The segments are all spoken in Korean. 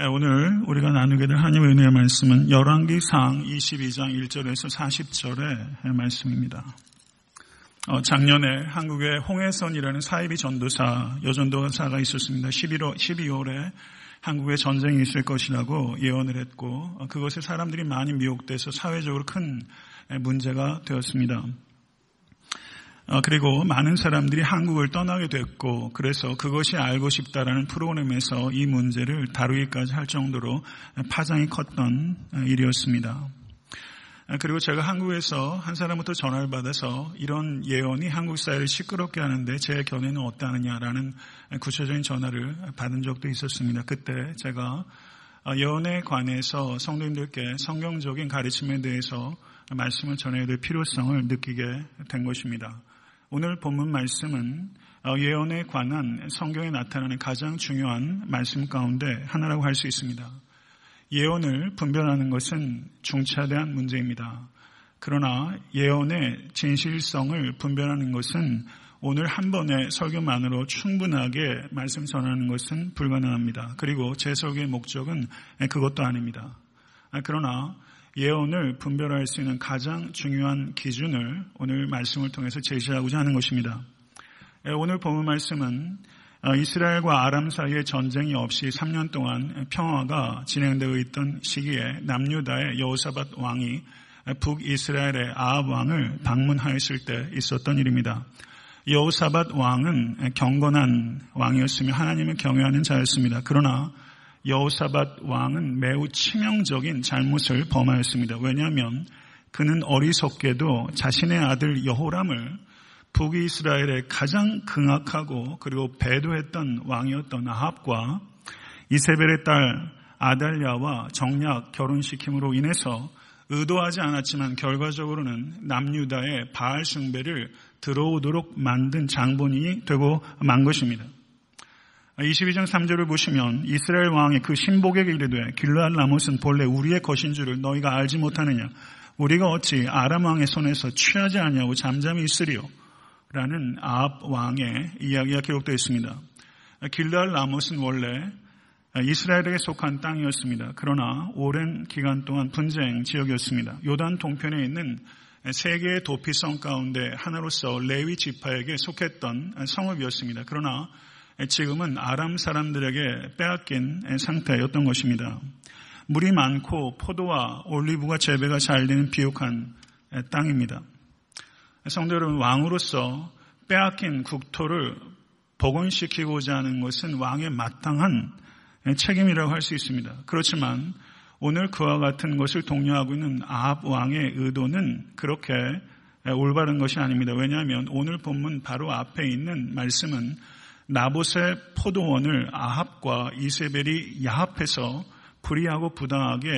오늘 우리가 나누게 될 하나님의 은혜의 말씀은 열왕기상 22장 1절에서 40절의 말씀입니다. 어, 작년에 한국에 홍해선이라는 사이비 전도사, 여전도사가 있었습니다. 11월, 12월에 한국에 전쟁이 있을 것이라고 예언을 했고, 어, 그것에 사람들이 많이 미혹돼서 사회적으로 큰 문제가 되었습니다. 어, 그리고 많은 사람들이 한국을 떠나게 됐고 그래서 그것이 알고 싶다라는 프로그램에서 이 문제를 다루기까지 할 정도로 파장이 컸던 일이었습니다. 그리고 제가 한국에서 한 사람부터 전화를 받아서 이런 예언이 한국 사회를 시끄럽게 하는데 제 견해는 어떠하느냐라는 구체적인 전화를 받은 적도 있었습니다. 그때 제가 예언에 관해서 성도님들께 성경적인 가르침에 대해서 말씀을 전해야 될 필요성을 느끼게 된 것입니다. 오늘 본문 말씀은 어, 예언에 관한 성경에 나타나는 가장 중요한 말씀 가운데 하나라고 할 수 있습니다. 예언을 분별하는 것은 중차대한 문제입니다. 그러나 예언의 진실성을 분별하는 것은 오늘 한 번의 설교만으로 충분하게 말씀 전하는 것은 불가능합니다. 그리고 제 설교의 목적은 그것도 아닙니다. 그러나 예언을 분별할 수 있는 가장 중요한 기준을 오늘 말씀을 통해서 제시하고자 하는 것입니다. 예, 오늘 본문 말씀은 어, 이스라엘과 아람 사이의 전쟁이 없이 3년 동안 평화가 진행되고 있던 시기에 남유다의 여호사밧 왕이 북이스라엘의 아합 왕을 방문하였을 때 있었던 일입니다. 여호사밧 왕은 경건한 왕이었으며 하나님을 경외하는 자였습니다. 그러나 여호사밧 왕은 매우 치명적인 잘못을 범하였습니다. 왜냐하면 그는 어리석게도 자신의 아들 여호람을 북이스라엘의 가장 극악하고 그리고 배도했던 왕이었던 아합과 이세벨의 딸 아달랴와 정략 결혼시킴으로 인해서 의도하지 않았지만 결과적으로는 남유다의 바알 숭배를 들어오도록 만든 장본인이 되고 만 것입니다. 22장 3절을 보시면 이스라엘 왕이 그 신복에게 이르되 길르알 라못은 본래 우리의 것인 줄을 너희가 알지 못하느냐 우리가 어찌 아람 왕의 손에서 취하지 않냐고 잠잠히 있으리요 라는 아합 왕의 이야기가 기록되어 있습니다. 길르알 라못은 원래 이스라엘에게 속한 땅이었습니다. 그러나 오랜 기간 동안 분쟁 지역이었습니다. 요단 동편에 있는 세 개의 도피성 가운데 하나로서 레위 지파에게 속했던 성읍이었습니다. 그러나 지금은 아람 사람들에게 빼앗긴 상태였던 것입니다. 물이 많고 포도와 올리브가 재배가 잘 되는 비옥한 땅입니다. 성도 여러분, 왕으로서 빼앗긴 국토를 복원시키고자 하는 것은 왕의 마땅한 책임이라고 할 수 있습니다. 그렇지만 오늘 그와 같은 것을 독려하고 있는 아합 왕의 의도는 그렇게 올바른 것이 아닙니다. 왜냐하면 오늘 본문 바로 앞에 있는 말씀은 나봇의 포도원을 아합과 이세벨이 야합해서 불의하고 부당하게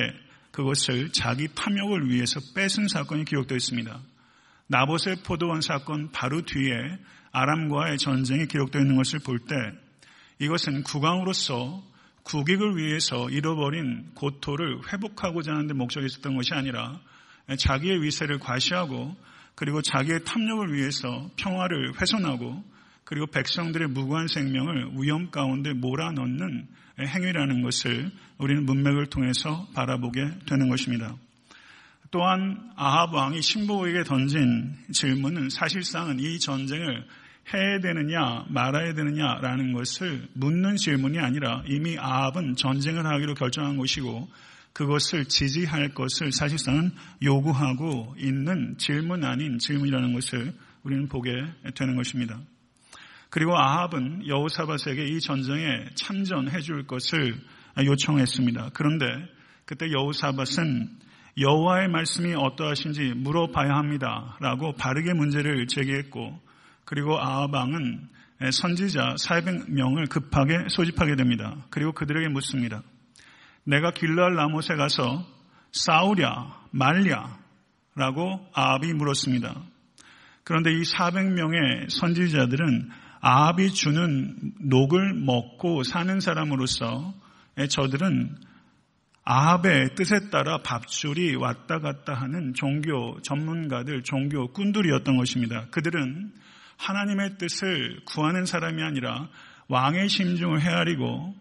그것을 자기 탐욕을 위해서 뺏은 사건이 기록되어 있습니다. 나봇의 포도원 사건 바로 뒤에 아람과의 전쟁이 기록되어 있는 것을 볼 때 이것은 국왕으로서 국익을 위해서 잃어버린 고토를 회복하고자 하는 데 목적이 있었던 것이 아니라 자기의 위세를 과시하고 그리고 자기의 탐욕을 위해서 평화를 훼손하고 그리고 백성들의 무고한 생명을 위험 가운데 몰아넣는 행위라는 것을 우리는 문맥을 통해서 바라보게 되는 것입니다. 또한 아합 왕이 신부에게 던진 질문은 사실상은 이 전쟁을 해야 되느냐 말아야 되느냐라는 것을 묻는 질문이 아니라 이미 아합은 전쟁을 하기로 결정한 것이고 그것을 지지할 것을 사실상은 요구하고 있는 질문 아닌 질문이라는 것을 우리는 보게 되는 것입니다. 그리고 아합은 여호사밧에게 이 전쟁에 참전해 줄 것을 요청했습니다. 그런데 그때 여호사밧은 여호와의 말씀이 어떠하신지 물어봐야 합니다라고 바르게 문제를 제기했고 그리고 아합 왕은 선지자 400명을 급하게 소집하게 됩니다. 그리고 그들에게 묻습니다. 내가 길랄 라못에 가서 싸우랴 말랴 라고 아합이 물었습니다. 그런데 이 400명의 선지자들은 아합이 주는 녹을 먹고 사는 사람으로서 저들은 아합의 뜻에 따라 밥줄이 왔다 갔다 하는 종교 전문가들, 종교 꾼들이었던 것입니다. 그들은 하나님의 뜻을 구하는 사람이 아니라 왕의 심중을 헤아리고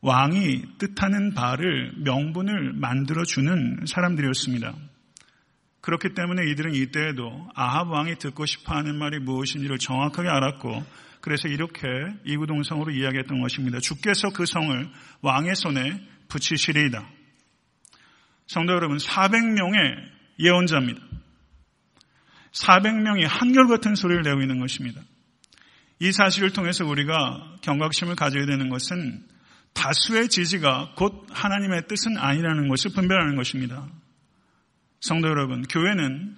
왕이 뜻하는 바를 명분을 만들어주는 사람들이었습니다. 그렇기 때문에 이들은 이때에도 아합 왕이 듣고 싶어 하는 말이 무엇인지를 정확하게 알았고 그래서 이렇게 이구동성으로 이야기했던 것입니다. 주께서 그 성을 왕의 손에 붙이시리이다. 성도 여러분, 400명의 예언자입니다. 400명이 한결같은 소리를 내고 있는 것입니다. 이 사실을 통해서 우리가 경각심을 가져야 되는 것은 다수의 지지가 곧 하나님의 뜻은 아니라는 것을 분별하는 것입니다. 성도 여러분, 교회는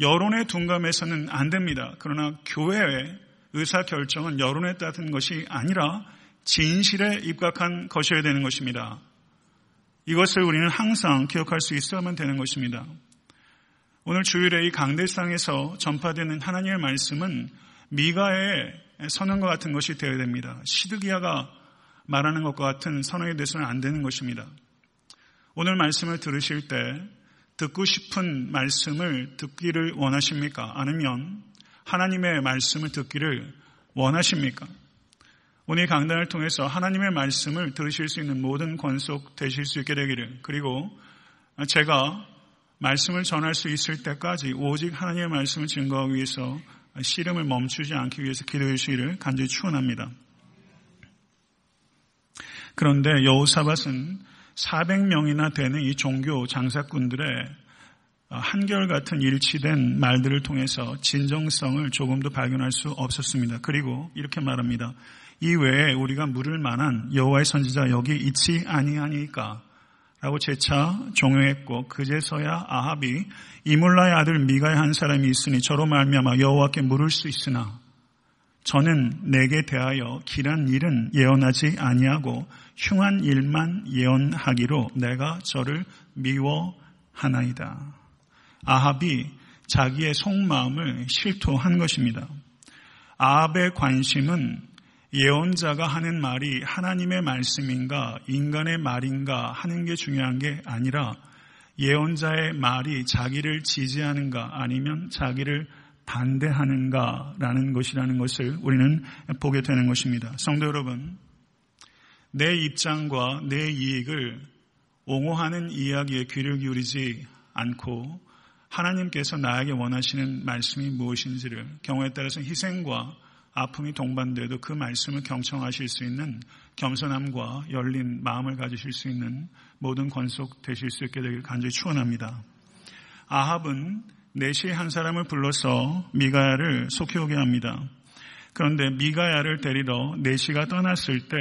여론에 둔감해서는 안 됩니다. 그러나 교회의 의사 결정은 여론에 따른 것이 아니라 진실에 입각한 것이어야 되는 것입니다. 이것을 우리는 항상 기억할 수 있어야만 되는 것입니다. 오늘 주일에 이 강대상에서 전파되는 하나님의 말씀은 미가의 선언과 같은 것이 되어야 됩니다. 시드기야가 말하는 것과 같은 선언이 돼서는 안 되는 것입니다. 오늘 말씀을 들으실 때 듣고 싶은 말씀을 듣기를 원하십니까? 아니면 하나님의 말씀을 듣기를 원하십니까? 오늘 강단을 통해서 하나님의 말씀을 들으실 수 있는 모든 권속 되실 수 있게 되기를 그리고 제가 말씀을 전할 수 있을 때까지 오직 하나님의 말씀을 증거하기 위해서 씨름을 멈추지 않기 위해서 기도해 주시기를 간절히 추원합니다. 그런데 여호사밧은 400명이나 되는 이 종교 장사꾼들의 한결같은 일치된 말들을 통해서 진정성을 조금도 발견할 수 없었습니다. 그리고 이렇게 말합니다. 이 외에 우리가 물을 만한 여호와의 선지자 여기 있지 아니하니까 라고 재차 종용했고 그제서야 아합이 이물라의 아들 미가의 한 사람이 있으니 저로 말미암아 여호와께 물을 수 있으나 저는 내게 대하여 길한 일은 예언하지 아니하고 흉한 일만 예언하기로 내가 저를 미워하나이다. 아합이 자기의 속마음을 실토한 것입니다. 아합의 관심은 예언자가 하는 말이 하나님의 말씀인가 인간의 말인가 하는 게 중요한 게 아니라 예언자의 말이 자기를 지지하는가 아니면 자기를 반대하는가라는 것이라는 것을 우리는 보게 되는 것입니다. 성도 여러분, 내 입장과 내 이익을 옹호하는 이야기에 귀를 기울이지 않고 하나님께서 나에게 원하시는 말씀이 무엇인지를 경우에 따라서 희생과 아픔이 동반돼도 그 말씀을 경청하실 수 있는 겸손함과 열린 마음을 가지실 수 있는 모든 권속 되실 수 있게 되길 간절히 축원합니다. 아합은 내시의 한 사람을 불러서 미가야를 속해오게 합니다. 그런데 미가야를 데리러 내시가 떠났을 때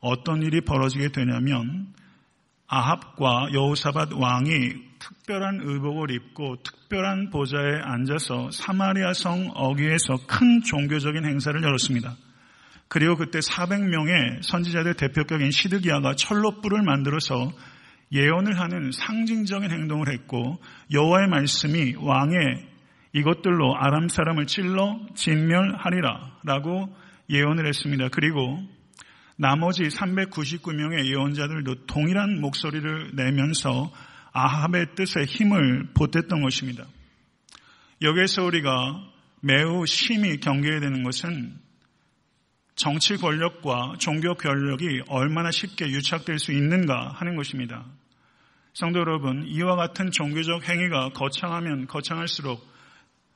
어떤 일이 벌어지게 되냐면 아합과 여호사밧 왕이 특별한 의복을 입고 특별한 보좌에 앉아서 사마리아 성 어귀에서 큰 종교적인 행사를 열었습니다. 그리고 그때 400명의 선지자들 대표격인 시드기야가 철로불을 만들어서 예언을 하는 상징적인 행동을 했고 여호와의 말씀이 왕의 이것들로 아람 사람을 찔러 진멸하리라라고 예언을 했습니다. 그리고 나머지 399명의 예언자들도 동일한 목소리를 내면서 아합의 뜻에 힘을 보탰던 것입니다. 여기에서 우리가 매우 심히 경계해야 되는 것은 정치 권력과 종교 권력이 얼마나 쉽게 유착될 수 있는가 하는 것입니다. 성도 여러분, 이와 같은 종교적 행위가 거창하면 거창할수록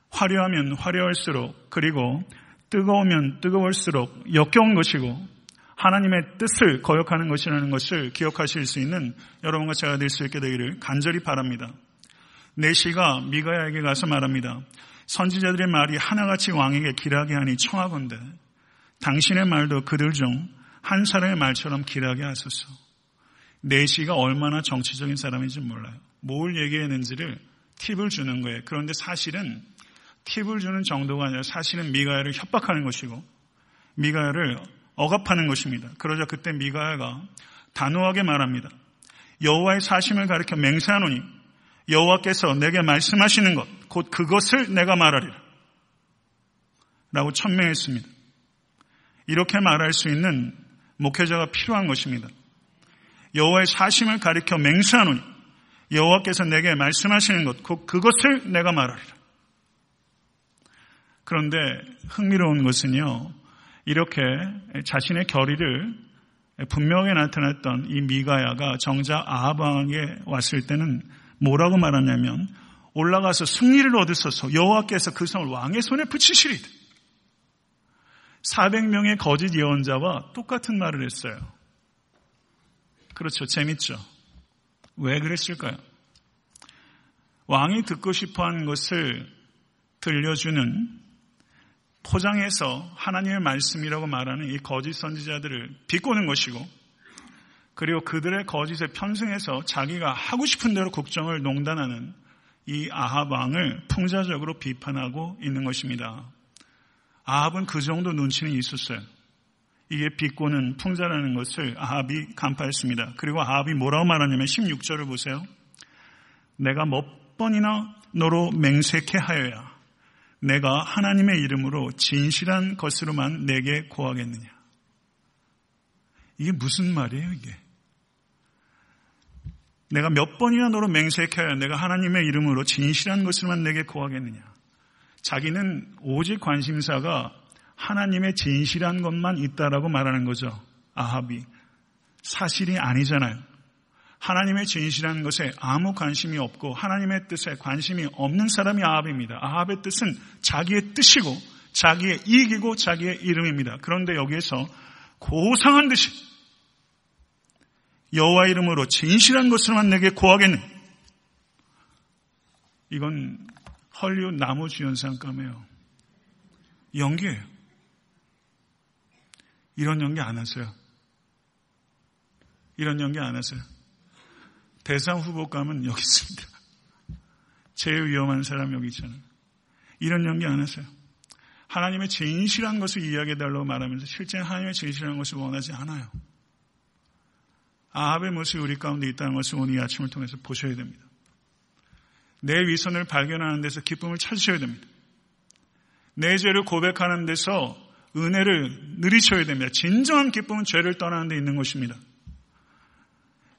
화려하면 화려할수록 그리고 뜨거우면 뜨거울수록 역겨운 것이고 하나님의 뜻을 거역하는 것이라는 것을 기억하실 수 있는 여러분과 제가 될 수 있게 되기를 간절히 바랍니다. 내시가 미가야에게 가서 말합니다. 선지자들의 말이 하나같이 왕에게 길하게 하니 청하건대 당신의 말도 그들 중 한 사람의 말처럼 길하게 하소서. 내시가 얼마나 정치적인 사람인지 몰라요. 뭘 얘기했는지를 팁을 주는 거예요. 그런데 사실은 팁을 주는 정도가 아니라 사실은 미가야를 협박하는 것이고 미가야를 억압하는 것입니다. 그러자 그때 미가야가 단호하게 말합니다. 여호와의 사심을 가리켜 맹세하노니 여호와께서 내게 말씀하시는 것 곧 그것을 내가 말하리라. 라고 천명했습니다. 이렇게 말할 수 있는 목회자가 필요한 것입니다. 여호와의 사심을 가리켜 맹세하노니 여호와께서 내게 말씀하시는 것 곧 그것을 내가 말하리라. 그런데 흥미로운 것은요. 이렇게 자신의 결의를 분명히 나타났던 이 미가야가 정작 아하방에 왔을 때는 뭐라고 말하냐면 올라가서 승리를 얻으소서 여호와께서 그 성을 왕의 손에 붙이시리. 400명의 거짓 예언자와 똑같은 말을 했어요. 그렇죠. 재밌죠. 왜 그랬을까요? 왕이 듣고 싶어 한 것을 들려주는 포장해서 하나님의 말씀이라고 말하는 이 거짓 선지자들을 비꼬는 것이고 그리고 그들의 거짓에 편승해서 자기가 하고 싶은 대로 국정을 농단하는 이 아합 왕을 풍자적으로 비판하고 있는 것입니다. 아합은 그 정도 눈치는 있었어요. 이게 비꼬는 풍자라는 것을 아합이 간파했습니다. 그리고 아합이 뭐라고 말하냐면 16절을 보세요. 내가 몇 번이나 너로 맹세케 하여야 내가 하나님의 이름으로 진실한 것으로만 내게 고하겠느냐. 이게 무슨 말이에요, 이게? 내가 몇 번이나 너로 맹세해야 내가 하나님의 이름으로 진실한 것으로만 내게 고하겠느냐. 자기는 오직 관심사가 하나님의 진실한 것만 있다라고 말하는 거죠. 아합이. 사실이 아니잖아요. 하나님의 진실한 것에 아무 관심이 없고 하나님의 뜻에 관심이 없는 사람이 아합입니다. 아합의 뜻은 자기의 뜻이고 자기의 이익이고 자기의 이름입니다. 그런데 여기에서 고상한 듯이 여호와 이름으로 진실한 것으로만 내게 구하겠네. 이건 헐리우드 나무 주연상감이에요. 연기예요. 이런 연기 안 하세요. 이런 연기 안 하세요. 대상 후보감은 여기 있습니다. 제일 위험한 사람 여기 있잖아요. 이런 연기 안 하세요. 하나님의 진실한 것을 이야기해달라고 말하면서 실제 하나님의 진실한 것을 원하지 않아요. 아합의 모습이 우리 가운데 있다는 것을 오늘 이 아침을 통해서 보셔야 됩니다. 내 위선을 발견하는 데서 기쁨을 찾으셔야 됩니다. 내 죄를 고백하는 데서 은혜를 누리셔야 됩니다. 진정한 기쁨은 죄를 떠나는 데 있는 것입니다.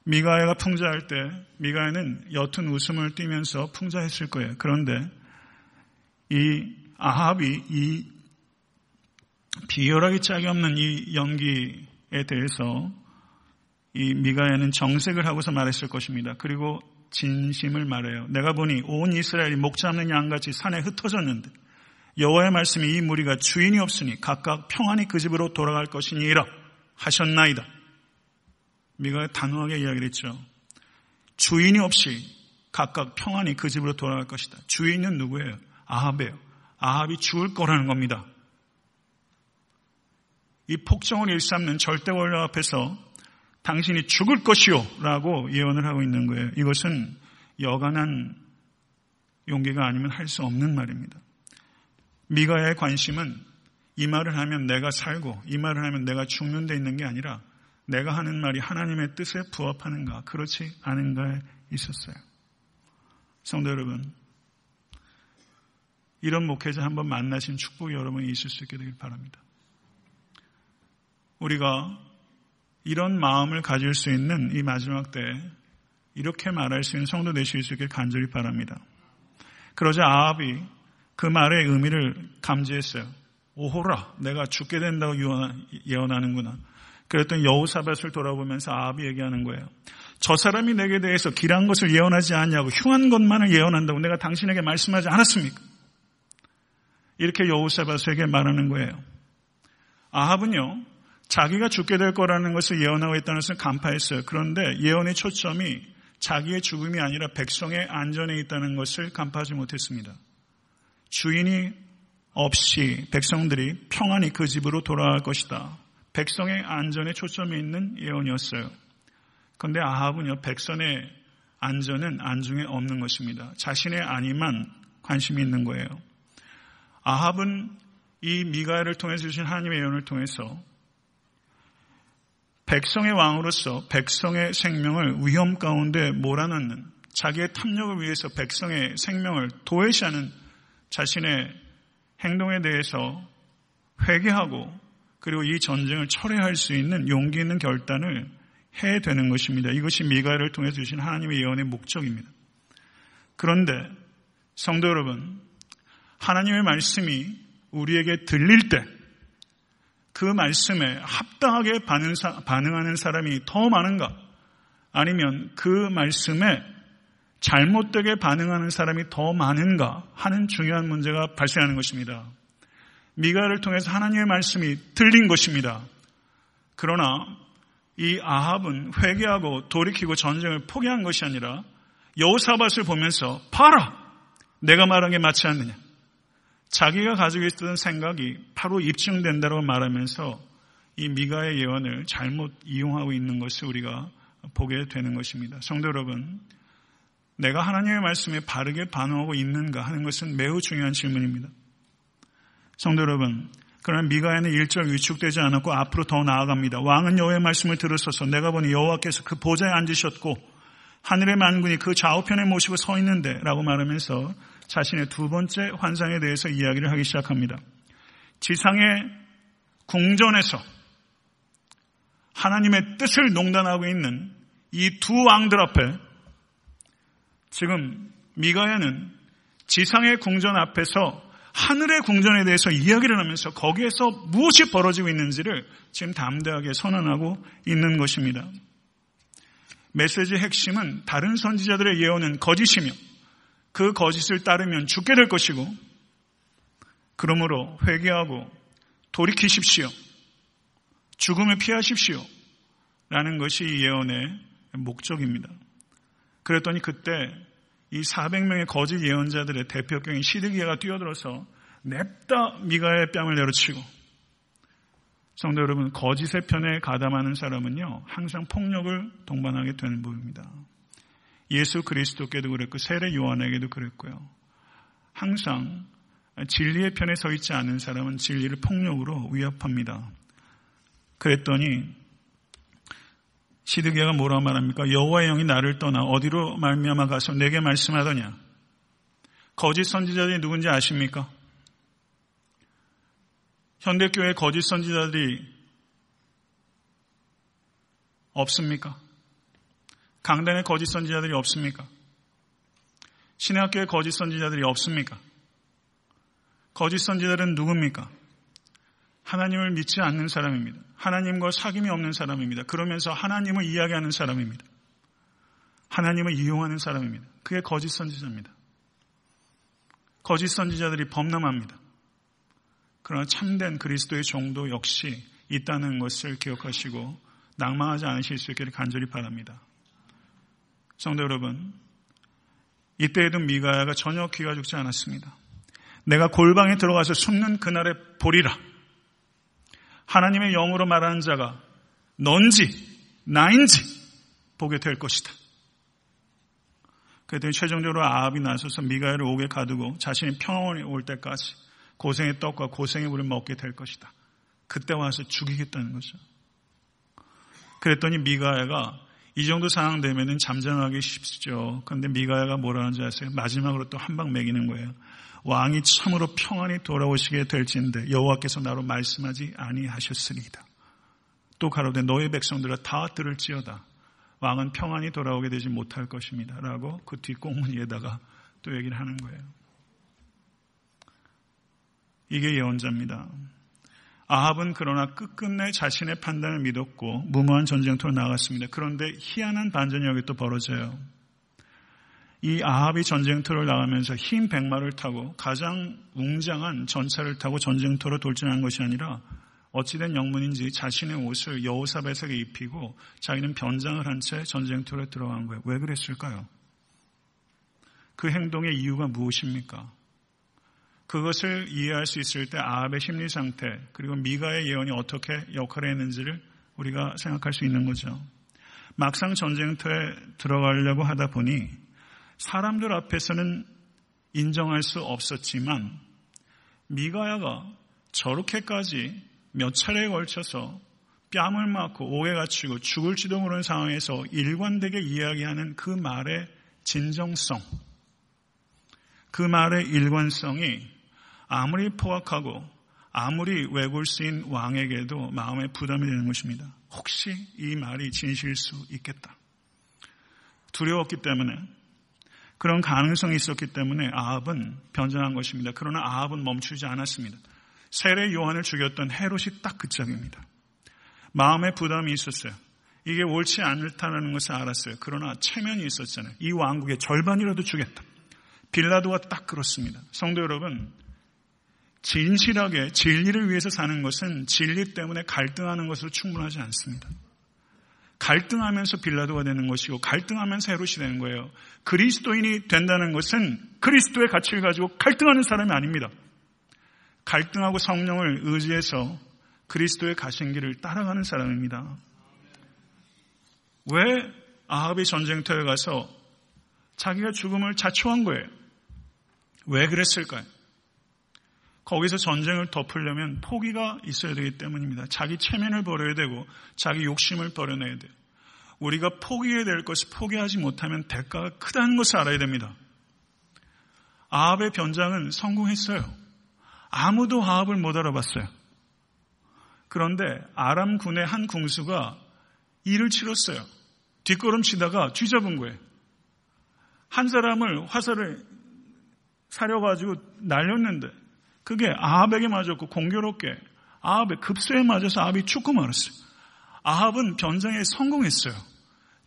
미가야가 풍자할 때 미가야는 옅은 웃음을 띠면서 풍자했을 거예요. 그런데 이 아합이 이 비열하기 짝이 없는 이 연기에 대해서 이 미가야는 정색을 하고서 말했을 것입니다. 그리고 진심을 말해요. 내가 보니 온 이스라엘이 목 잡는 양같이 산에 흩어졌는데 여호와의 말씀이 이 무리가 주인이 없으니 각각 평안히 그 집으로 돌아갈 것이니라 하셨나이다. 미가 단호하게 이야기를 했죠. 주인이 없이 각각 평안히 그 집으로 돌아갈 것이다. 주인은 누구예요? 아합이에요. 아합이 죽을 거라는 겁니다. 이 폭정을 일삼는 절대 원령 앞에서 당신이 죽을 것이요 라고 예언을 하고 있는 거예요. 이것은 여간한 용기가 아니면 할 수 없는 말입니다. 미가의 관심은 이 말을 하면 내가 살고 이 말을 하면 내가 죽는 데 있는 게 아니라 내가 하는 말이 하나님의 뜻에 부합하는가, 그렇지 않은가에 있었어요. 성도 여러분, 이런 목회자 한번 만나신 축복이 여러분이 있을 수 있게 되길 바랍니다. 우리가 이런 마음을 가질 수 있는 이 마지막 때 이렇게 말할 수 있는 성도 되실 수 있길 간절히 바랍니다. 그러자 아합이 그 말의 의미를 감지했어요. 오호라, 내가 죽게 된다고 예언하는구나. 그랬더니 여우사밧을 돌아보면서 아합이 얘기하는 거예요. 저 사람이 내게 대해서 길한 것을 예언하지 않냐고 흉한 것만을 예언한다고 내가 당신에게 말씀하지 않았습니까? 이렇게 여우사밧에게 말하는 거예요. 아합은요, 자기가 죽게 될 거라는 것을 예언하고 있다는 것을 간파했어요. 그런데 예언의 초점이 자기의 죽음이 아니라 백성의 안전에 있다는 것을 간파하지 못했습니다. 주인이 없이 백성들이 평안히 그 집으로 돌아갈 것이다. 백성의 안전에 초점이 있는 예언이었어요. 그런데 아합은요, 백성의 안전은 안중에 없는 것입니다. 자신의 안위만 관심이 있는 거예요. 아합은 이 미가엘을 통해서 주신 하나님의 예언을 통해서 백성의 왕으로서 백성의 생명을 위험 가운데 몰아넣는 자기의 탐욕을 위해서 백성의 생명을 도외시하는 자신의 행동에 대해서 회개하고 그리고 이 전쟁을 철회할 수 있는 용기 있는 결단을 해야 되는 것입니다. 이것이 미가를 통해 주신 하나님의 예언의 목적입니다. 그런데 성도 여러분, 하나님의 말씀이 우리에게 들릴 때 그 말씀에 합당하게 반응하는 사람이 더 많은가? 아니면 그 말씀에 잘못되게 반응하는 사람이 더 많은가 하는 중요한 문제가 발생하는 것입니다. 미가를 통해서 하나님의 말씀이 들린 것입니다. 그러나 이 아합은 회개하고 돌이키고 전쟁을 포기한 것이 아니라 여호사밧을 보면서 봐라! 내가 말한 게 맞지 않느냐? 자기가 가지고 있던 생각이 바로 입증된다고 말하면서 이 미가의 예언을 잘못 이용하고 있는 것을 우리가 보게 되는 것입니다. 성도 여러분, 내가 하나님의 말씀에 바르게 반응하고 있는가 하는 것은 매우 중요한 질문입니다. 성도 여러분, 그러나 미가에는 일절 위축되지 않았고 앞으로 더 나아갑니다. 왕은 여호와의 말씀을 들으소서 내가 보니 여호와께서 그 보좌에 앉으셨고 하늘의 만군이 그 좌우편에 모시고 서 있는데 라고 말하면서 자신의 두 번째 환상에 대해서 이야기를 하기 시작합니다. 지상의 궁전에서 하나님의 뜻을 농단하고 있는 이 두 왕들 앞에 지금 미가야는 지상의 궁전 앞에서 하늘의 궁전에 대해서 이야기를 하면서 거기에서 무엇이 벌어지고 있는지를 지금 담대하게 선언하고 있는 것입니다. 메시지의 핵심은 다른 선지자들의 예언은 거짓이며 그 거짓을 따르면 죽게 될 것이고 그러므로 회개하고 돌이키십시오. 죽음을 피하십시오. 라는 것이 예언의 목적입니다. 그랬더니 그때 이 400명의 거짓 예언자들의 대표격인 시드기야가 뛰어들어서 냅다 미가의 뺨을 내려치고 성도 여러분 거짓의 편에 가담하는 사람은요 항상 폭력을 동반하게 되는 부분입니다. 예수 그리스도께도 그랬고 세례 요한에게도 그랬고요. 항상 진리의 편에 서 있지 않은 사람은 진리를 폭력으로 위협합니다. 그랬더니 시드기야가 뭐라 말합니까? 여호와의 영이 나를 떠나 어디로 말미암아 가서 내게 말씀하더냐? 거짓 선지자들이 누군지 아십니까? 현대교회 거짓 선지자들이 없습니까? 강단의 거짓 선지자들이 없습니까? 신학교의 거짓 선지자들이 없습니까? 거짓 선지자들은 누굽니까? 하나님을 믿지 않는 사람입니다. 하나님과 사귐이 없는 사람입니다. 그러면서 하나님을 이야기하는 사람입니다. 하나님을 이용하는 사람입니다. 그게 거짓 선지자입니다. 거짓 선지자들이 범람합니다. 그러나 참된 그리스도의 종도 역시 있다는 것을 기억하시고 낭망하지 않으실 수 있기를 간절히 바랍니다. 성도 여러분, 이때에도 미가야가 전혀 귀가 죽지 않았습니다. 내가 골방에 들어가서 숨는 그날에 보리라. 하나님의 영으로 말하는 자가 넌지 나인지 보게 될 것이다. 그랬더니 최종적으로 아합이 나서서 미가엘을 옥에 가두고 자신이 평온이 올 때까지 고생의 떡과 고생의 물을 먹게 될 것이다. 그때 와서 죽이겠다는 거죠. 그랬더니 미가야가 이 정도 상황 되면은 잠잠하기 쉽죠. 그런데 미가야가 뭐라는지 아세요? 마지막으로 또 한방 먹이는 거예요. 왕이 참으로 평안히 돌아오시게 될진데 여호와께서 나로 말씀하지 아니하셨으리이다. 또 가로되 너의 백성들아 다 들을지어다. 왕은 평안히 돌아오게 되지 못할 것입니다. 라고 그 뒷공문에다가 또 얘기를 하는 거예요. 이게 예언자입니다. 아합은 그러나 끝끝내 자신의 판단을 믿었고 무모한 전쟁터로 나갔습니다. 그런데 희한한 반전이 여기 또 벌어져요. 이 아합이 전쟁터를 나가면서 흰 백마를 타고 가장 웅장한 전차를 타고 전쟁터로 돌진한 것이 아니라 어찌된 영문인지 자신의 옷을 여호사벳에게 입히고 자기는 변장을 한 채 전쟁터에 들어간 거예요. 왜 그랬을까요? 그 행동의 이유가 무엇입니까? 그것을 이해할 수 있을 때 아합의 심리 상태 그리고 미가의 예언이 어떻게 역할을 했는지를 우리가 생각할 수 있는 거죠. 막상 전쟁터에 들어가려고 하다 보니 사람들 앞에서는 인정할 수 없었지만 미가야가 저렇게까지 몇 차례에 걸쳐서 뺨을 맞고 오해 갖추고 죽을지도 모르는 상황에서 일관되게 이야기하는 그 말의 진정성, 그 말의 일관성이 아무리 포악하고 아무리 외골수인 왕에게도 마음의 부담이 되는 것입니다. 혹시 이 말이 진실일 수 있겠다. 두려웠기 때문에 그런 가능성이 있었기 때문에 아합은 변전한 것입니다. 그러나 아합은 멈추지 않았습니다. 세례 요한을 죽였던 헤롯이 딱 그 짝입니다. 마음에 부담이 있었어요. 이게 옳지 않다는 것을 알았어요. 그러나 체면이 있었잖아요. 이 왕국의 절반이라도 주겠다. 빌라도가 딱 그렇습니다. 성도 여러분, 진실하게 진리를 위해서 사는 것은 진리 때문에 갈등하는 것으로 충분하지 않습니다. 갈등하면서 빌라도가 되는 것이고 갈등하면서 헤롯이 되는 거예요. 그리스도인이 된다는 것은 그리스도의 가치를 가지고 갈등하는 사람이 아닙니다. 갈등하고 성령을 의지해서 그리스도의 가신 길을 따라가는 사람입니다. 왜 아합이 전쟁터에 가서 자기가 죽음을 자초한 거예요? 왜 그랬을까요? 거기서 전쟁을 덮으려면 포기가 있어야 되기 때문입니다. 자기 체면을 버려야 되고 자기 욕심을 버려내야 돼요. 우리가 포기해야 될 것을 포기하지 못하면 대가가 크다는 것을 알아야 됩니다. 아합의 변장은 성공했어요. 아무도 아합을 못 알아봤어요. 그런데 아람 군의 한 궁수가 일을 치렀어요. 뒷걸음치다가 쥐잡은 거예요. 한 사람을 화살을 사려가지고 날렸는데 그게 아합에게 맞았고 공교롭게 아합의 급소에 맞아서 아합이 죽고 말았어요. 아합은 변장에 성공했어요.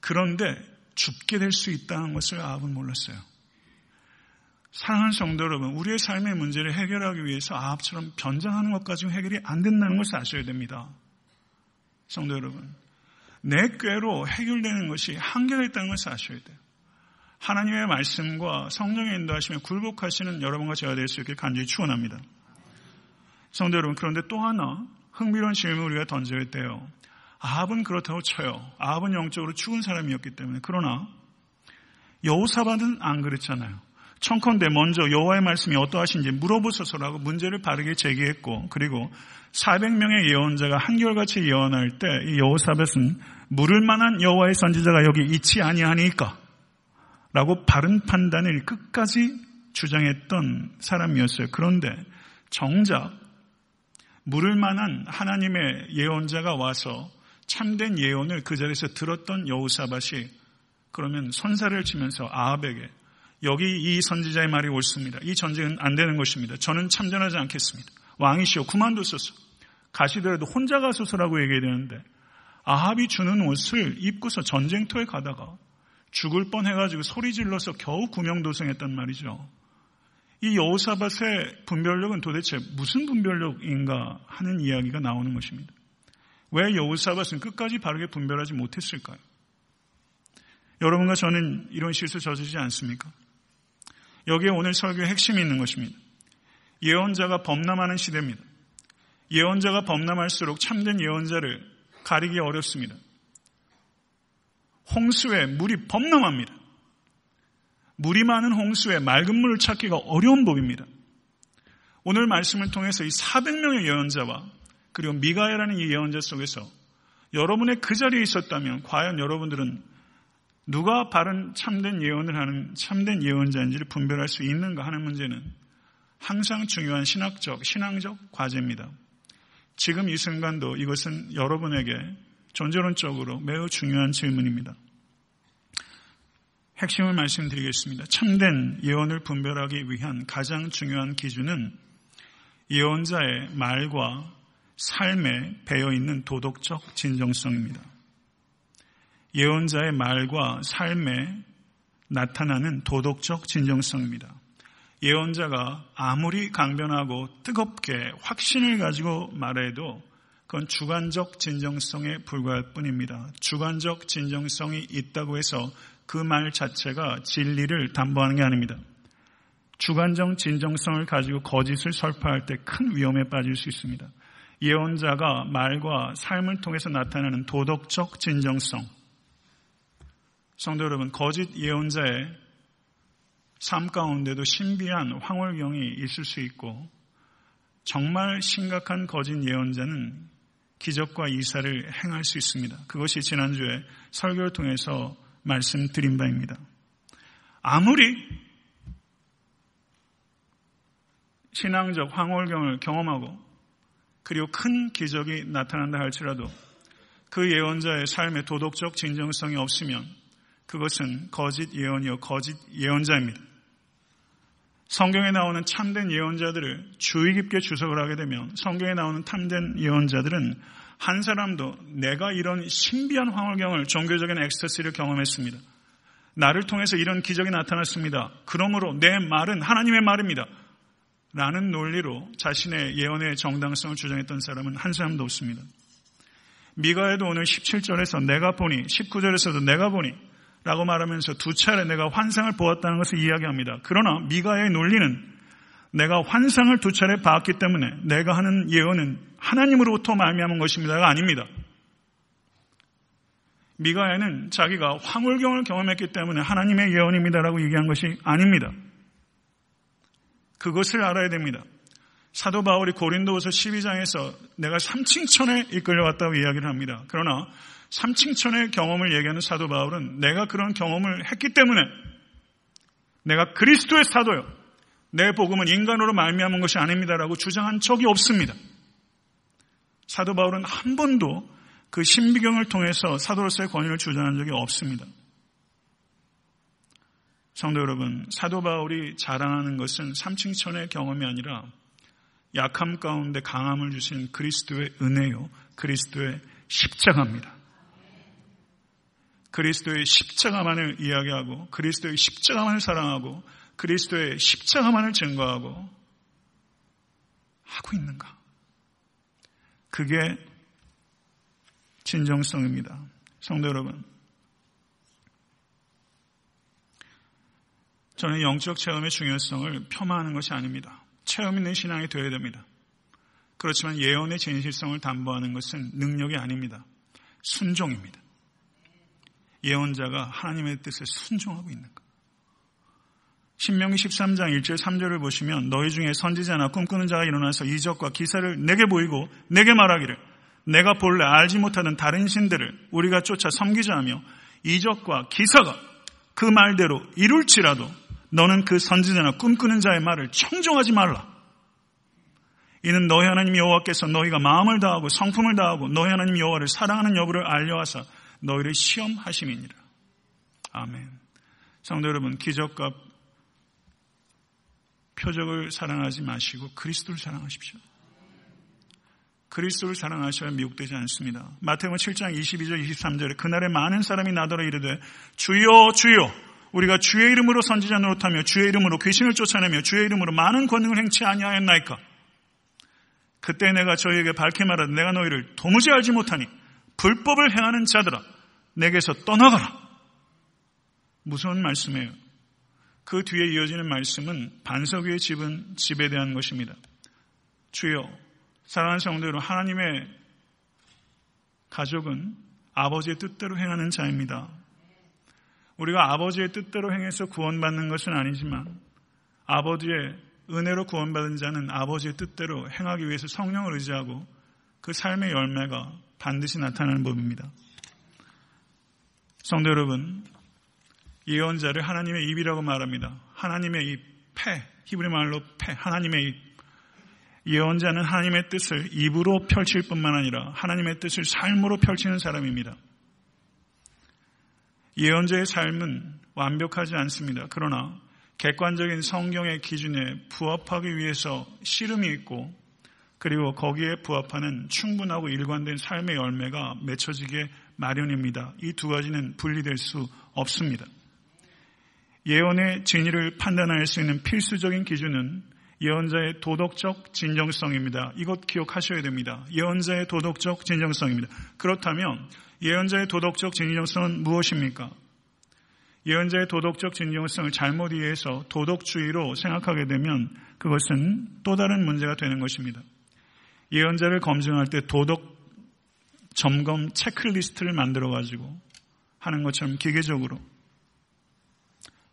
그런데 죽게 될 수 있다는 것을 아합은 몰랐어요. 사랑하는 성도 여러분, 우리의 삶의 문제를 해결하기 위해서 아합처럼 변장하는 것까지는 해결이 안 된다는 것을 아셔야 됩니다. 성도 여러분, 내 꾀로 해결되는 것이 한계가 있다는 것을 아셔야 돼요. 하나님의 말씀과 성령의 인도하심에 굴복하시는 여러분과 제가 될 수 있게 간절히 축원합니다. 성도 여러분, 그런데 또 하나 흥미로운 질문을 우리가 던져야 돼요. 아합은 그렇다고 쳐요. 아합은 영적으로 죽은 사람이었기 때문에. 그러나 여호사밧은 안 그랬잖아요. 청컨대 먼저 여호와의 말씀이 어떠하신지 물어보소서라고 문제를 바르게 제기했고 그리고 400명의 예언자가 한결같이 예언할 때 이 여호사밧은 물을 만한 여호와의 선지자가 여기 있지 아니하니까 라고 바른 판단을 끝까지 주장했던 사람이었어요. 그런데 정작 물을 만한 하나님의 예언자가 와서 참된 예언을 그 자리에서 들었던 여우사밭이 그러면 선사를 치면서 아합에게 여기 이 선지자의 말이 옳습니다. 이 전쟁은 안 되는 것입니다. 저는 참전하지 않겠습니다. 왕이시여 그만두소서. 가시더라도 혼자 가소서라고 얘기해야 되는데 아합이 주는 옷을 입고서 전쟁터에 가다가 죽을 뻔해가지고 소리 질러서 겨우 구명도성했단 말이죠. 이 여호사밧의 분별력은 도대체 무슨 분별력인가 하는 이야기가 나오는 것입니다. 왜 여호사밧은 끝까지 바르게 분별하지 못했을까요? 여러분과 저는 이런 실수 저지지 않습니까? 여기에 오늘 설교의 핵심이 있는 것입니다. 예언자가 범람하는 시대입니다. 예언자가 범람할수록 참된 예언자를 가리기 어렵습니다. 홍수에 물이 범람합니다. 물이 많은 홍수에 맑은 물을 찾기가 어려운 법입니다. 오늘 말씀을 통해서 이 400명의 예언자와 그리고 미가엘라는 이 예언자 속에서 여러분의 그 자리에 있었다면 과연 여러분들은 누가 바른 참된 예언을 하는 참된 예언자인지를 분별할 수 있는가 하는 문제는 항상 중요한 신학적, 신앙적 과제입니다. 지금 이 순간도 이것은 여러분에게 존재론적으로 매우 중요한 질문입니다. 핵심을 말씀드리겠습니다. 참된 예언을 분별하기 위한 가장 중요한 기준은 예언자의 말과 삶에 배어 있는 도덕적 진정성입니다. 예언자의 말과 삶에 나타나는 도덕적 진정성입니다. 예언자가 아무리 강변하고 뜨겁게 확신을 가지고 말해도 그건 주관적 진정성에 불과할 뿐입니다. 주관적 진정성이 있다고 해서 그 말 자체가 진리를 담보하는 게 아닙니다. 주관적 진정성을 가지고 거짓을 설파할 때 큰 위험에 빠질 수 있습니다. 예언자가 말과 삶을 통해서 나타나는 도덕적 진정성. 성도 여러분, 거짓 예언자의 삶 가운데도 신비한 황홀경이 있을 수 있고, 정말 심각한 거짓 예언자는 기적과 이사를 행할 수 있습니다. 그것이 지난주에 설교를 통해서 말씀드린 바입니다. 아무리 신앙적 황홀경을 경험하고 그리고 큰 기적이 나타난다 할지라도 그 예언자의 삶에 도덕적 진정성이 없으면 그것은 거짓 예언이요 거짓 예언자입니다. 성경에 나오는 참된 예언자들을 주의 깊게 주석을 하게 되면 성경에 나오는 참된 예언자들은 한 사람도 내가 이런 신비한 황홀경을 종교적인 엑스터시를 경험했습니다. 나를 통해서 이런 기적이 나타났습니다. 그러므로 내 말은 하나님의 말입니다. 라는 논리로 자신의 예언의 정당성을 주장했던 사람은 한 사람도 없습니다. 미가에도 오늘 17절에서 내가 보니, 19절에서도 내가 보니, 라고 말하면서 두 차례 내가 환상을 보았다는 것을 이야기합니다. 그러나 미가의 논리는 내가 환상을 두 차례 봤기 때문에 내가 하는 예언은 하나님으로부터 말미암은 것입니다가 아닙니다. 미가에는 자기가 황홀경을 경험했기 때문에 하나님의 예언입니다라고 얘기한 것이 아닙니다. 그것을 알아야 됩니다. 사도 바울이 고린도후서 12장에서 내가 삼층천에 이끌려왔다고 이야기를 합니다. 그러나 삼층천의 경험을 얘기하는 사도 바울은 내가 그런 경험을 했기 때문에 내가 그리스도의 사도요. 내 복음은 인간으로 말미암은 것이 아닙니다라고 주장한 적이 없습니다. 사도 바울은 한 번도 그 신비경을 통해서 사도로서의 권위를 주장한 적이 없습니다. 성도 여러분, 사도 바울이 자랑하는 것은 삼층천의 경험이 아니라 약함 가운데 강함을 주신 그리스도의 은혜요, 그리스도의 십자가입니다. 그리스도의 십자가만을 이야기하고 그리스도의 십자가만을 사랑하고 그리스도의 십자가만을 증거하고 하고 있는가? 그게 진정성입니다. 성도 여러분. 저는 영적 체험의 중요성을 폄하하는 것이 아닙니다. 체험 있는 신앙이 되어야 됩니다. 그렇지만 예언의 진실성을 담보하는 것은 능력이 아닙니다. 순종입니다. 예언자가 하나님의 뜻에 순종하고 있는 것. 신명기 13장 1절 3절을 보시면 너희 중에 선지자나 꿈꾸는 자가 일어나서 이적과 기사를 내게 보이고 내게 말하기를 내가 본래 알지 못하는 다른 신들을 우리가 쫓아 섬기자 하며 이적과 기사가 그 말대로 이룰지라도 너는 그 선지자나 꿈꾸는 자의 말을 청정하지 말라. 이는 너희 하나님 여호와께서 너희가 마음을 다하고 성품을 다하고 너희 하나님 여호와를 사랑하는 여부를 알려하사 너희를 시험하심이니라. 아멘. 성도 여러분, 기적과 표적을 사랑하지 마시고 그리스도를 사랑하십시오. 그리스도를 사랑하셔야 미혹되지 않습니다. 마태복음 7장 22절 23절에 그날에 많은 사람이 나더러 이르되 주여 주여 우리가 주의 이름으로 선지자 노릇하며 주의 이름으로 귀신을 쫓아내며 주의 이름으로 많은 권능을 행치 아니하였나이까 그때 내가 저희에게 밝히 말하되 내가 너희를 도무지 알지 못하니 불법을 행하는 자들아 내게서 떠나가라 무서운 말씀이에요. 그 뒤에 이어지는 말씀은 반석 위의 집은 집에 대한 것입니다. 주여 사랑하는 성도 여러분, 하나님의 가족은 아버지의 뜻대로 행하는 자입니다. 우리가 아버지의 뜻대로 행해서 구원받는 것은 아니지만 아버지의 은혜로 구원받은 자는 아버지의 뜻대로 행하기 위해서 성령을 의지하고 그 삶의 열매가 반드시 나타나는 법입니다. 성도 여러분, 예언자를 하나님의 입이라고 말합니다. 하나님의 입, 폐, 히브리 말로 폐, 하나님의 입. 예언자는 하나님의 뜻을 입으로 펼칠 뿐만 아니라 하나님의 뜻을 삶으로 펼치는 사람입니다. 예언자의 삶은 완벽하지 않습니다. 그러나 객관적인 성경의 기준에 부합하기 위해서 씨름이 있고 그리고 거기에 부합하는 충분하고 일관된 삶의 열매가 맺혀지게 마련입니다. 이 두 가지는 분리될 수 없습니다. 예언의 진위를 판단할 수 있는 필수적인 기준은 예언자의 도덕적 진정성입니다. 이것 기억하셔야 됩니다. 예언자의 도덕적 진정성입니다. 그렇다면 예언자의 도덕적 진정성은 무엇입니까? 예언자의 도덕적 진정성을 잘못 이해해서 도덕주의로 생각하게 되면 그것은 또 다른 문제가 되는 것입니다. 예언자를 검증할 때 도덕 점검 체크리스트를 만들어 가지고 하는 것처럼 기계적으로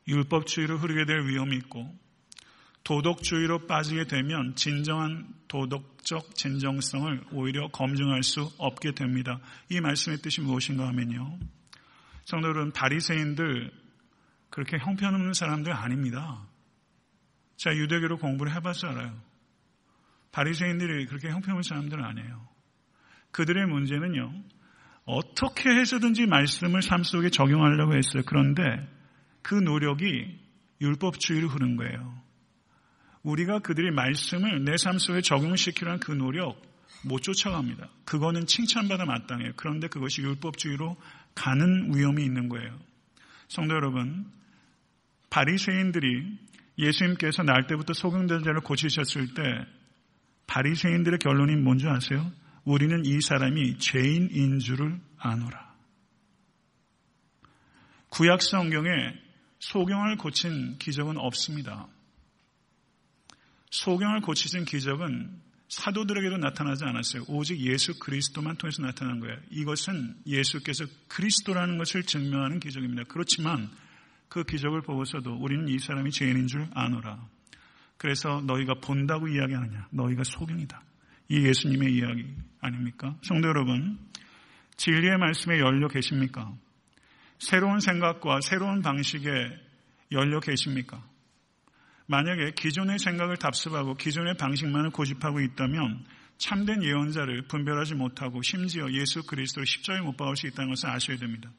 율법주의로 흐르게 될 위험이 있고 도덕주의로 빠지게 되면 진정한 도덕적 진정성을 오히려 검증할 수 없게 됩니다. 이 말씀의 뜻이 무엇인가 하면요. 성도 여러분, 바리새인들 그렇게 형편없는 사람들 아닙니다. 제가 유대교로 공부를 해봐서 알아요. 바리새인들이 그렇게 형편없는 사람들은 아니에요. 그들의 문제는요. 어떻게 해서든지 말씀을 삶 속에 적용하려고 했어요. 그런데 그 노력이 율법주의로 흐른 거예요. 우리가 그들의 말씀을 내 삶 속에 적용시키려는 그 노력 못 쫓아갑니다. 그거는 칭찬받아 마땅해요. 그런데 그것이 율법주의로 가는 위험이 있는 거예요. 성도 여러분, 바리새인들이 예수님께서 날 때부터 소경된 자를 고치셨을 때 바리새인들의 결론이 뭔지 아세요? 우리는 이 사람이 죄인인 줄을 아노라. 구약 성경에 소경을 고친 기적은 없습니다. 소경을 고치신 기적은 사도들에게도 나타나지 않았어요. 오직 예수 그리스도만 통해서 나타난 거예요. 이것은 예수께서 그리스도라는 것을 증명하는 기적입니다. 그렇지만 그 기적을 보고서도 우리는 이 사람이 죄인인 줄 아노라. 그래서 너희가 본다고 이야기하느냐? 너희가 소경이다. 이 예수님의 이야기 아닙니까? 성도 여러분, 진리의 말씀에 열려 계십니까? 새로운 생각과 새로운 방식에 열려 계십니까? 만약에 기존의 생각을 답습하고 기존의 방식만을 고집하고 있다면 참된 예언자를 분별하지 못하고 심지어 예수 그리스도를 십자가에 못 박을 수 있다는 것을 아셔야 됩니다.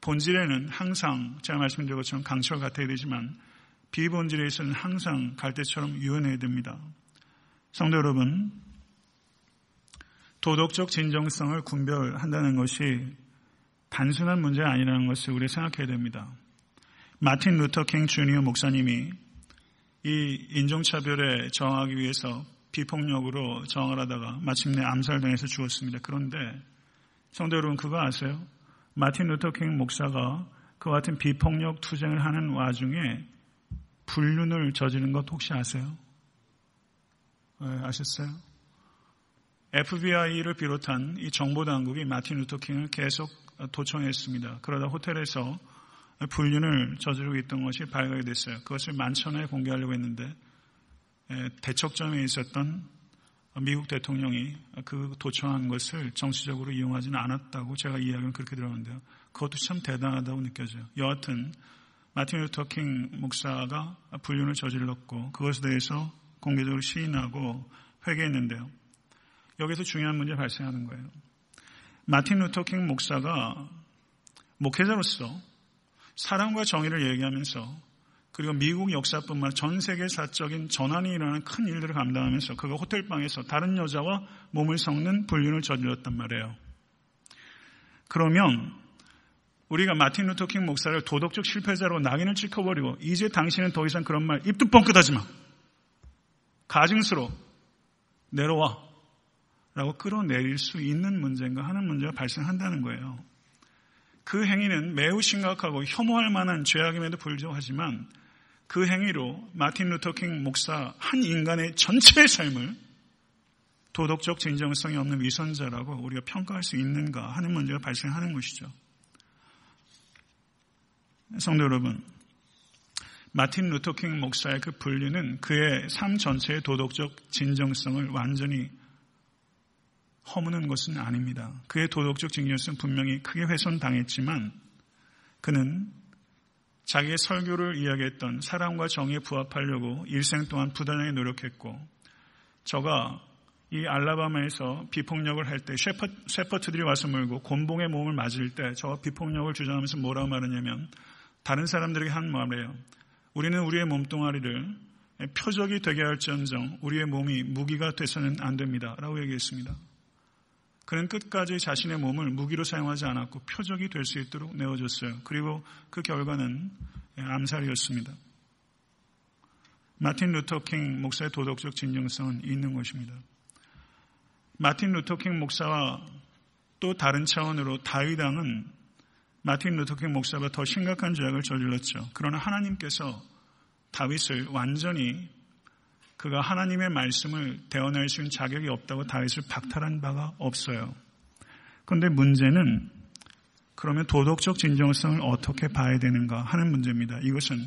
본질에는 항상 제가 말씀드린 것처럼 강철 같아야 되지만 비본질에 있어서는 항상 갈대처럼 유연해야 됩니다. 성도 여러분, 도덕적 진정성을 분별한다는 것이 단순한 문제가 아니라는 것을 우리 생각해야 됩니다. 마틴 루터 킹 주니어 목사님이 이 인종차별에 저항하기 위해서 비폭력으로 저항을 하다가 마침내 암살당해서 죽었습니다. 그런데 성도 여러분 그거 아세요? 마틴 루터 킹 목사가 그 같은 비폭력 투쟁을 하는 와중에 불륜을 저지른 것 혹시 아세요? 네, 아셨어요? FBI를 비롯한 이 정보당국이 마틴 루터킹을 계속 도청했습니다. 그러다 호텔에서 불륜을 저지르고 있던 것이 발각이 됐어요. 그것을 만천하에 공개하려고 했는데 대척점에 있었던 미국 대통령이 그 도청한 것을 정치적으로 이용하지는 않았다고 제가 이야기는 그렇게 들었는데요. 그것도 참 대단하다고 느껴져요. 여하튼 마틴 루터킹 목사가 불륜을 저질렀고 그것에 대해서 공개적으로 시인하고 회개했는데요. 여기서 중요한 문제 발생하는 거예요. 마틴 루터킹 목사가 목회자로서 사랑과 정의를 얘기하면서 그리고 미국 역사뿐만 전 세계 사적인 전환이 일어나는 큰 일들을 감당하면서 그가 호텔방에서 다른 여자와 몸을 섞는 불륜을 저질렀단 말이에요. 그러면 우리가 마틴 루터킹 목사를 도덕적 실패자로 낙인을 찍어버리고 이제 당신은 더 이상 그런 말 입도 뻥끗하지 마. 가증스러워. 내려와. 라고 끌어내릴 수 있는 문제인가 하는 문제가 발생한다는 거예요. 그 행위는 매우 심각하고 혐오할 만한 죄악임에도 불구하지만 그 행위로 마틴 루터킹 목사 한 인간의 전체의 삶을 도덕적 진정성이 없는 위선자라고 우리가 평가할 수 있는가 하는 문제가 발생하는 것이죠. 성도 여러분, 마틴 루터킹 목사의 그 분류는 그의 삶 전체의 도덕적 진정성을 완전히 허무는 것은 아닙니다. 그의 도덕적 증명성은 분명히 크게 훼손당했지만 그는 자기의 설교를 이야기했던 사랑과 정의에 부합하려고 일생 동안 부단하게 노력했고 저가 이 알라바마에서 비폭력을 할 때 셰퍼, 셰퍼트들이 와서 물고 곤봉의 몸을 맞을 때저 비폭력을 주장하면서 뭐라고 말하냐면 다른 사람들에게 한 말이에요. 우리는 우리의 몸뚱아리를 표적이 되게 할지언정 우리의 몸이 무기가 돼서는 안 됩니다. 라고 얘기했습니다. 그는 끝까지 자신의 몸을 무기로 사용하지 않았고 표적이 될 수 있도록 내어줬어요. 그리고 그 결과는 암살이었습니다. 마틴 루터킹 목사의 도덕적 진정성은 있는 것입니다. 마틴 루터킹 목사와 또 다른 차원으로 다윗왕은 마틴 루터킹 목사가 더 심각한 죄악을 저질렀죠. 그러나 하나님께서 다윗을 완전히 그가 하나님의 말씀을 대언할 수 있는 자격이 없다고 다윗을 박탈한 바가 없어요. 그런데 문제는 그러면 도덕적 진정성을 어떻게 봐야 되는가 하는 문제입니다. 이것은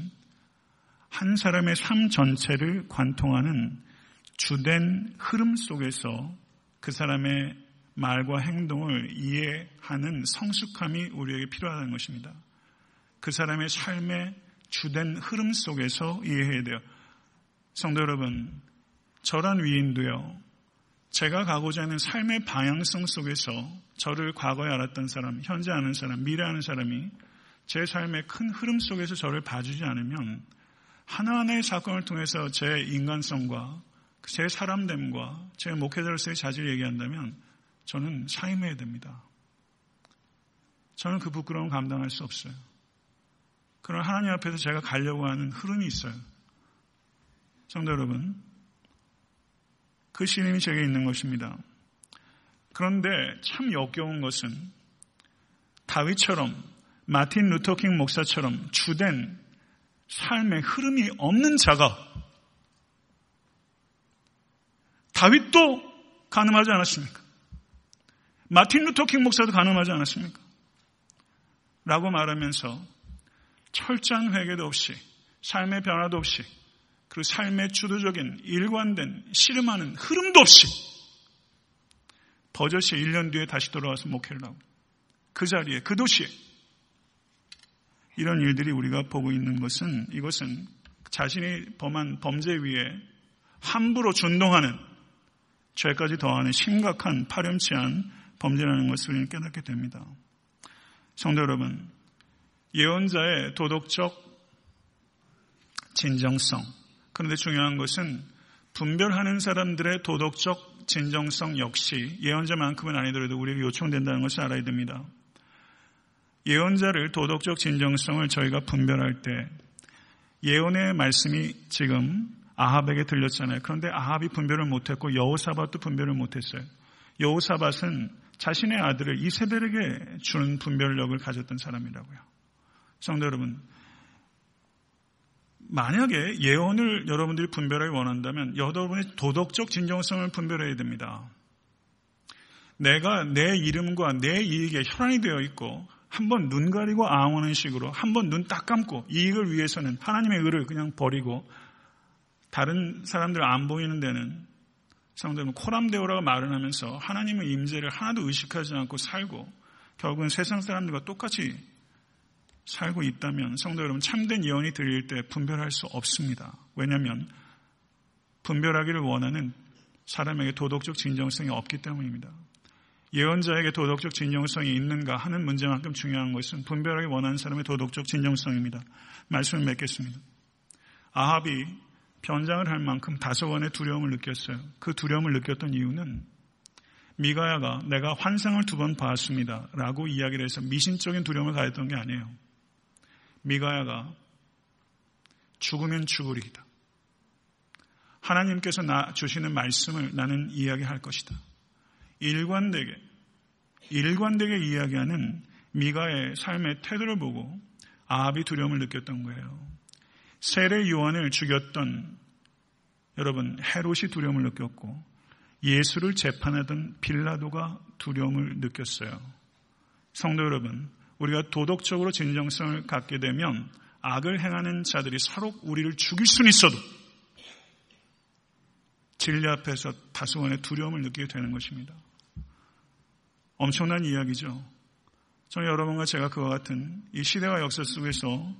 한 사람의 삶 전체를 관통하는 주된 흐름 속에서 그 사람의 말과 행동을 이해하는 성숙함이 우리에게 필요하다는 것입니다. 그 사람의 삶의 주된 흐름 속에서 이해해야 돼요. 성도 여러분, 저란 위인도요, 제가 가고자 하는 삶의 방향성 속에서 저를 과거에 알았던 사람, 현재 아는 사람, 미래 아는 사람이 제 삶의 큰 흐름 속에서 저를 봐주지 않으면 하나하나의 사건을 통해서 제 인간성과 제 사람됨과 제 목회자로서의 자질을 얘기한다면 저는 사임해야 됩니다. 저는 그 부끄러움 감당할 수 없어요. 그러나 하나님 앞에서 제가 가려고 하는 흐름이 있어요. 성도 여러분, 그 신임이 제게 있는 것입니다. 그런데 참 역겨운 것은 다윗처럼 마틴 루터킹 목사처럼 주된 삶의 흐름이 없는 자가 다윗도 가늠하지 않았습니까? 마틴 루터킹 목사도 가늠하지 않았습니까? 라고 말하면서 철저한 회개도 없이 삶의 변화도 없이 그리고 삶의 주도적인 일관된 씨름하는 흐름도 없이 버젓이 1년 뒤에 다시 돌아와서 목회를 하고 그 자리에 그 도시에 이런 일들이 우리가 보고 있는 것은 이것은 자신이 범한 범죄 위에 함부로 준동하는 죄까지 더하는 심각한 파렴치한 범죄라는 것을 우리는 깨닫게 됩니다. 성도 여러분, 예언자의 도덕적 진정성. 그런데 중요한 것은 분별하는 사람들의 도덕적 진정성 역시 예언자만큼은 아니더라도 우리에게 요청된다는 것을 알아야 됩니다. 예언자를 도덕적 진정성을 저희가 분별할 때 예언의 말씀이 지금 아합에게 들렸잖아요. 그런데 아합이 분별을 못했고 여호사밧도 분별을 못했어요. 여호사밧은 자신의 아들을 이세벨에게 주는 분별력을 가졌던 사람이라고요. 성도 여러분, 만약에 예언을 여러분들이 분별하기 원한다면 여러분의 도덕적 진정성을 분별해야 됩니다. 내가 내 이름과 내 이익에 혈안이 되어 있고 한번 눈 가리고 앙하는 식으로 한번 눈 딱 감고 이익을 위해서는 하나님의 의를 그냥 버리고 다른 사람들 안 보이는 데는 성도는 코람데오라고 말을 하면서 하나님의 임재를 하나도 의식하지 않고 살고 결국은 세상 사람들과 똑같이 살고 있다면 성도 여러분 참된 예언이 들릴 때 분별할 수 없습니다. 왜냐하면 분별하기를 원하는 사람에게 도덕적 진정성이 없기 때문입니다. 예언자에게 도덕적 진정성이 있는가 하는 문제만큼 중요한 것은 분별하기 원하는 사람의 도덕적 진정성입니다. 말씀을 맺겠습니다. 아합이 변장을 할 만큼 다소간의 두려움을 느꼈어요. 그 두려움을 느꼈던 이유는 미가야가 내가 환상을 두 번 봤습니다. 라고 이야기를 해서 미신적인 두려움을 가졌던 게 아니에요. 미가야가 죽으면 죽으리이다. 하나님께서 나 주시는 말씀을 나는 이야기할 것이다. 일관되게 일관되게 이야기하는 미가의 삶의 태도를 보고 아합이 두려움을 느꼈던 거예요. 세례 요한을 죽였던 여러분 헤롯이 두려움을 느꼈고 예수를 재판하던 빌라도가 두려움을 느꼈어요. 성도 여러분, 우리가 도덕적으로 진정성을 갖게 되면 악을 행하는 자들이 서로 우리를 죽일 수는 있어도 진리 앞에서 다소간의 두려움을 느끼게 되는 것입니다. 엄청난 이야기죠. 저는 여러분과 제가 그와 같은 이 시대와 역사 속에서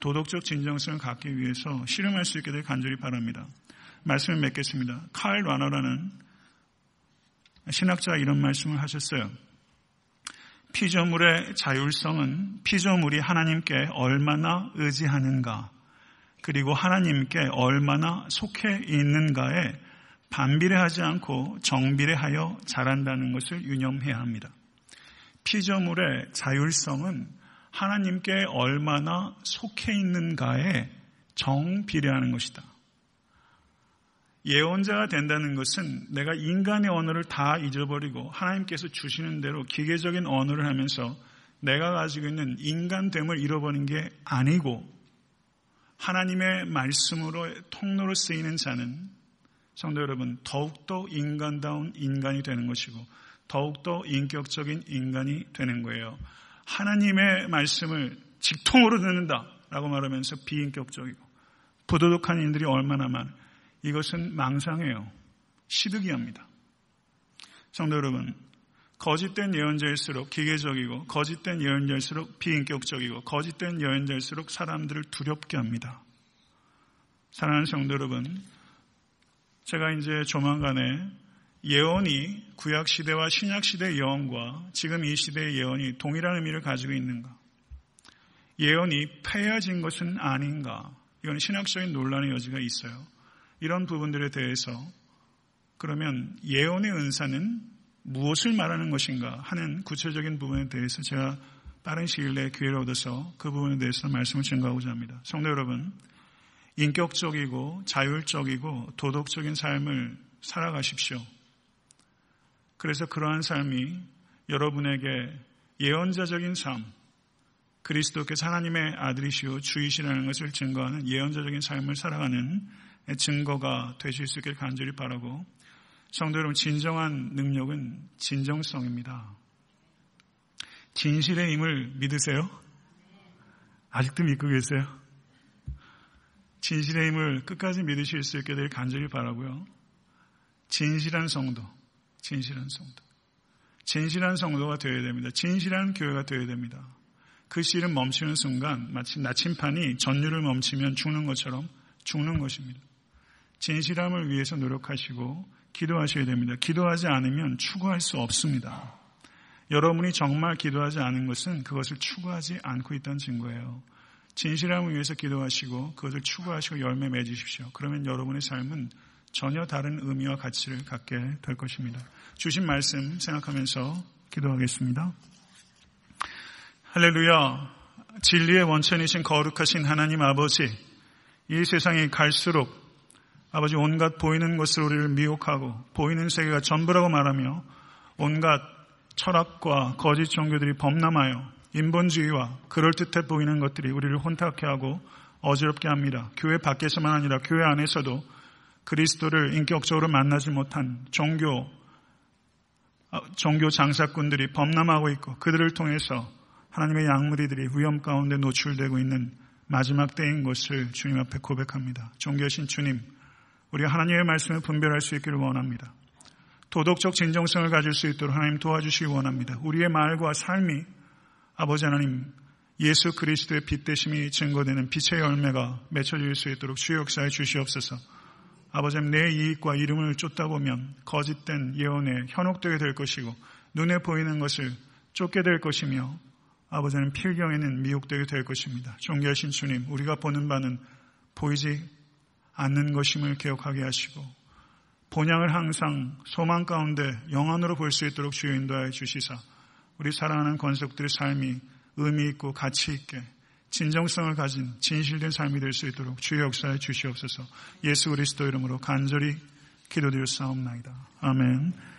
도덕적 진정성을 갖기 위해서 실험할 수 있게 될 간절히 바랍니다. 말씀을 맺겠습니다. 칼 와너라는 신학자가 이런 말씀을 하셨어요. 피조물의 자율성은 피조물이 하나님께 얼마나 의지하는가, 그리고 하나님께 얼마나 속해 있는가에 반비례하지 않고 정비례하여 자란다는 것을 유념해야 합니다. 피조물의 자율성은 하나님께 얼마나 속해 있는가에 정비례하는 것이다. 예언자가 된다는 것은 내가 인간의 언어를 다 잊어버리고 하나님께서 주시는 대로 기계적인 언어를 하면서 내가 가지고 있는 인간됨을 잃어버린 게 아니고 하나님의 말씀으로 통로로 쓰이는 자는 성도 여러분 더욱더 인간다운 인간이 되는 것이고 더욱더 인격적인 인간이 되는 거예요. 하나님의 말씀을 직통으로 듣는다라고 말하면서 비인격적이고 부도덕한 인들이 얼마나 많아 이것은 망상이에요. 시득이합니다. 성도 여러분, 거짓된 예언자일수록 기계적이고 거짓된 예언자일수록 비인격적이고 거짓된 예언자일수록 사람들을 두렵게 합니다. 사랑하는 성도 여러분, 제가 이제 조만간에 예언이 구약 시대와 신약 시대의 예언과 지금 이 시대의 예언이 동일한 의미를 가지고 있는가? 예언이 폐해진 것은 아닌가? 이건 신학적인 논란의 여지가 있어요. 이런 부분들에 대해서 그러면 예언의 은사는 무엇을 말하는 것인가 하는 구체적인 부분에 대해서 제가 빠른 시일 내에 기회를 얻어서 그 부분에 대해서 말씀을 증거하고자 합니다. 성도 여러분, 인격적이고 자율적이고 도덕적인 삶을 살아가십시오. 그래서 그러한 삶이 여러분에게 예언자적인 삶, 그리스도께서 하나님의 아들이시오 주이시라는 것을 증거하는 예언자적인 삶을 살아가는 증거가 되실 수 있길 간절히 바라고 성도 여러분 진정한 능력은 진정성입니다. 진실의 힘을 믿으세요? 아직도 믿고 계세요? 진실의 힘을 끝까지 믿으실 수 있게 될 간절히 바라고요. 진실한 성도, 진실한 성도. 진실한 성도가 되어야 됩니다. 진실한 교회가 되어야 됩니다. 그 씨는 멈추는 순간 마치 나침판이 전류를 멈추면 죽는 것처럼 죽는 것입니다. 진실함을 위해서 노력하시고 기도하셔야 됩니다. 기도하지 않으면 추구할 수 없습니다. 여러분이 정말 기도하지 않은 것은 그것을 추구하지 않고 있다는 증거예요. 진실함을 위해서 기도하시고 그것을 추구하시고 열매 맺으십시오. 그러면 여러분의 삶은 전혀 다른 의미와 가치를 갖게 될 것입니다. 주신 말씀 생각하면서 기도하겠습니다. 할렐루야. 진리의 원천이신 거룩하신 하나님 아버지, 이 세상이 갈수록 아버지 온갖 보이는 것을 우리를 미혹하고 보이는 세계가 전부라고 말하며 온갖 철학과 거짓 종교들이 범람하여 인본주의와 그럴듯해 보이는 것들이 우리를 혼탁해 하고 어지럽게 합니다. 교회 밖에서만 아니라 교회 안에서도 그리스도를 인격적으로 만나지 못한 종교, 아, 종교 장사꾼들이 범람하고 있고 그들을 통해서 하나님의 양무리들이 위험 가운데 노출되고 있는 마지막 때인 것을 주님 앞에 고백합니다. 종교신 주님, 우리 하나님의 말씀을 분별할 수 있기를 원합니다. 도덕적 진정성을 가질 수 있도록 하나님 도와주시기 원합니다. 우리의 말과 삶이 아버지 하나님 예수 그리스도의 빛 대심이 증거되는 빛의 열매가 맺혀질 수 있도록 주의 역사에 주시옵소서. 아버지 내 이익과 이름을 쫓다 보면 거짓된 예언에 현혹되게 될 것이고 눈에 보이는 것을 쫓게 될 것이며 아버지는 필경에는 미혹되게 될 것입니다. 존귀하신 주님, 우리가 보는 바는 보이지 않는 것임을 기억하게 하시고 본향을 항상 소망 가운데 영안으로 볼 수 있도록 주여 인도하여 주시사 우리 사랑하는 권속들의 삶이 의미 있고 가치 있게 진정성을 가진 진실된 삶이 될 수 있도록 주의 역사에 주시옵소서 예수 그리스도 이름으로 간절히 기도드렸사옵나이다. 아멘.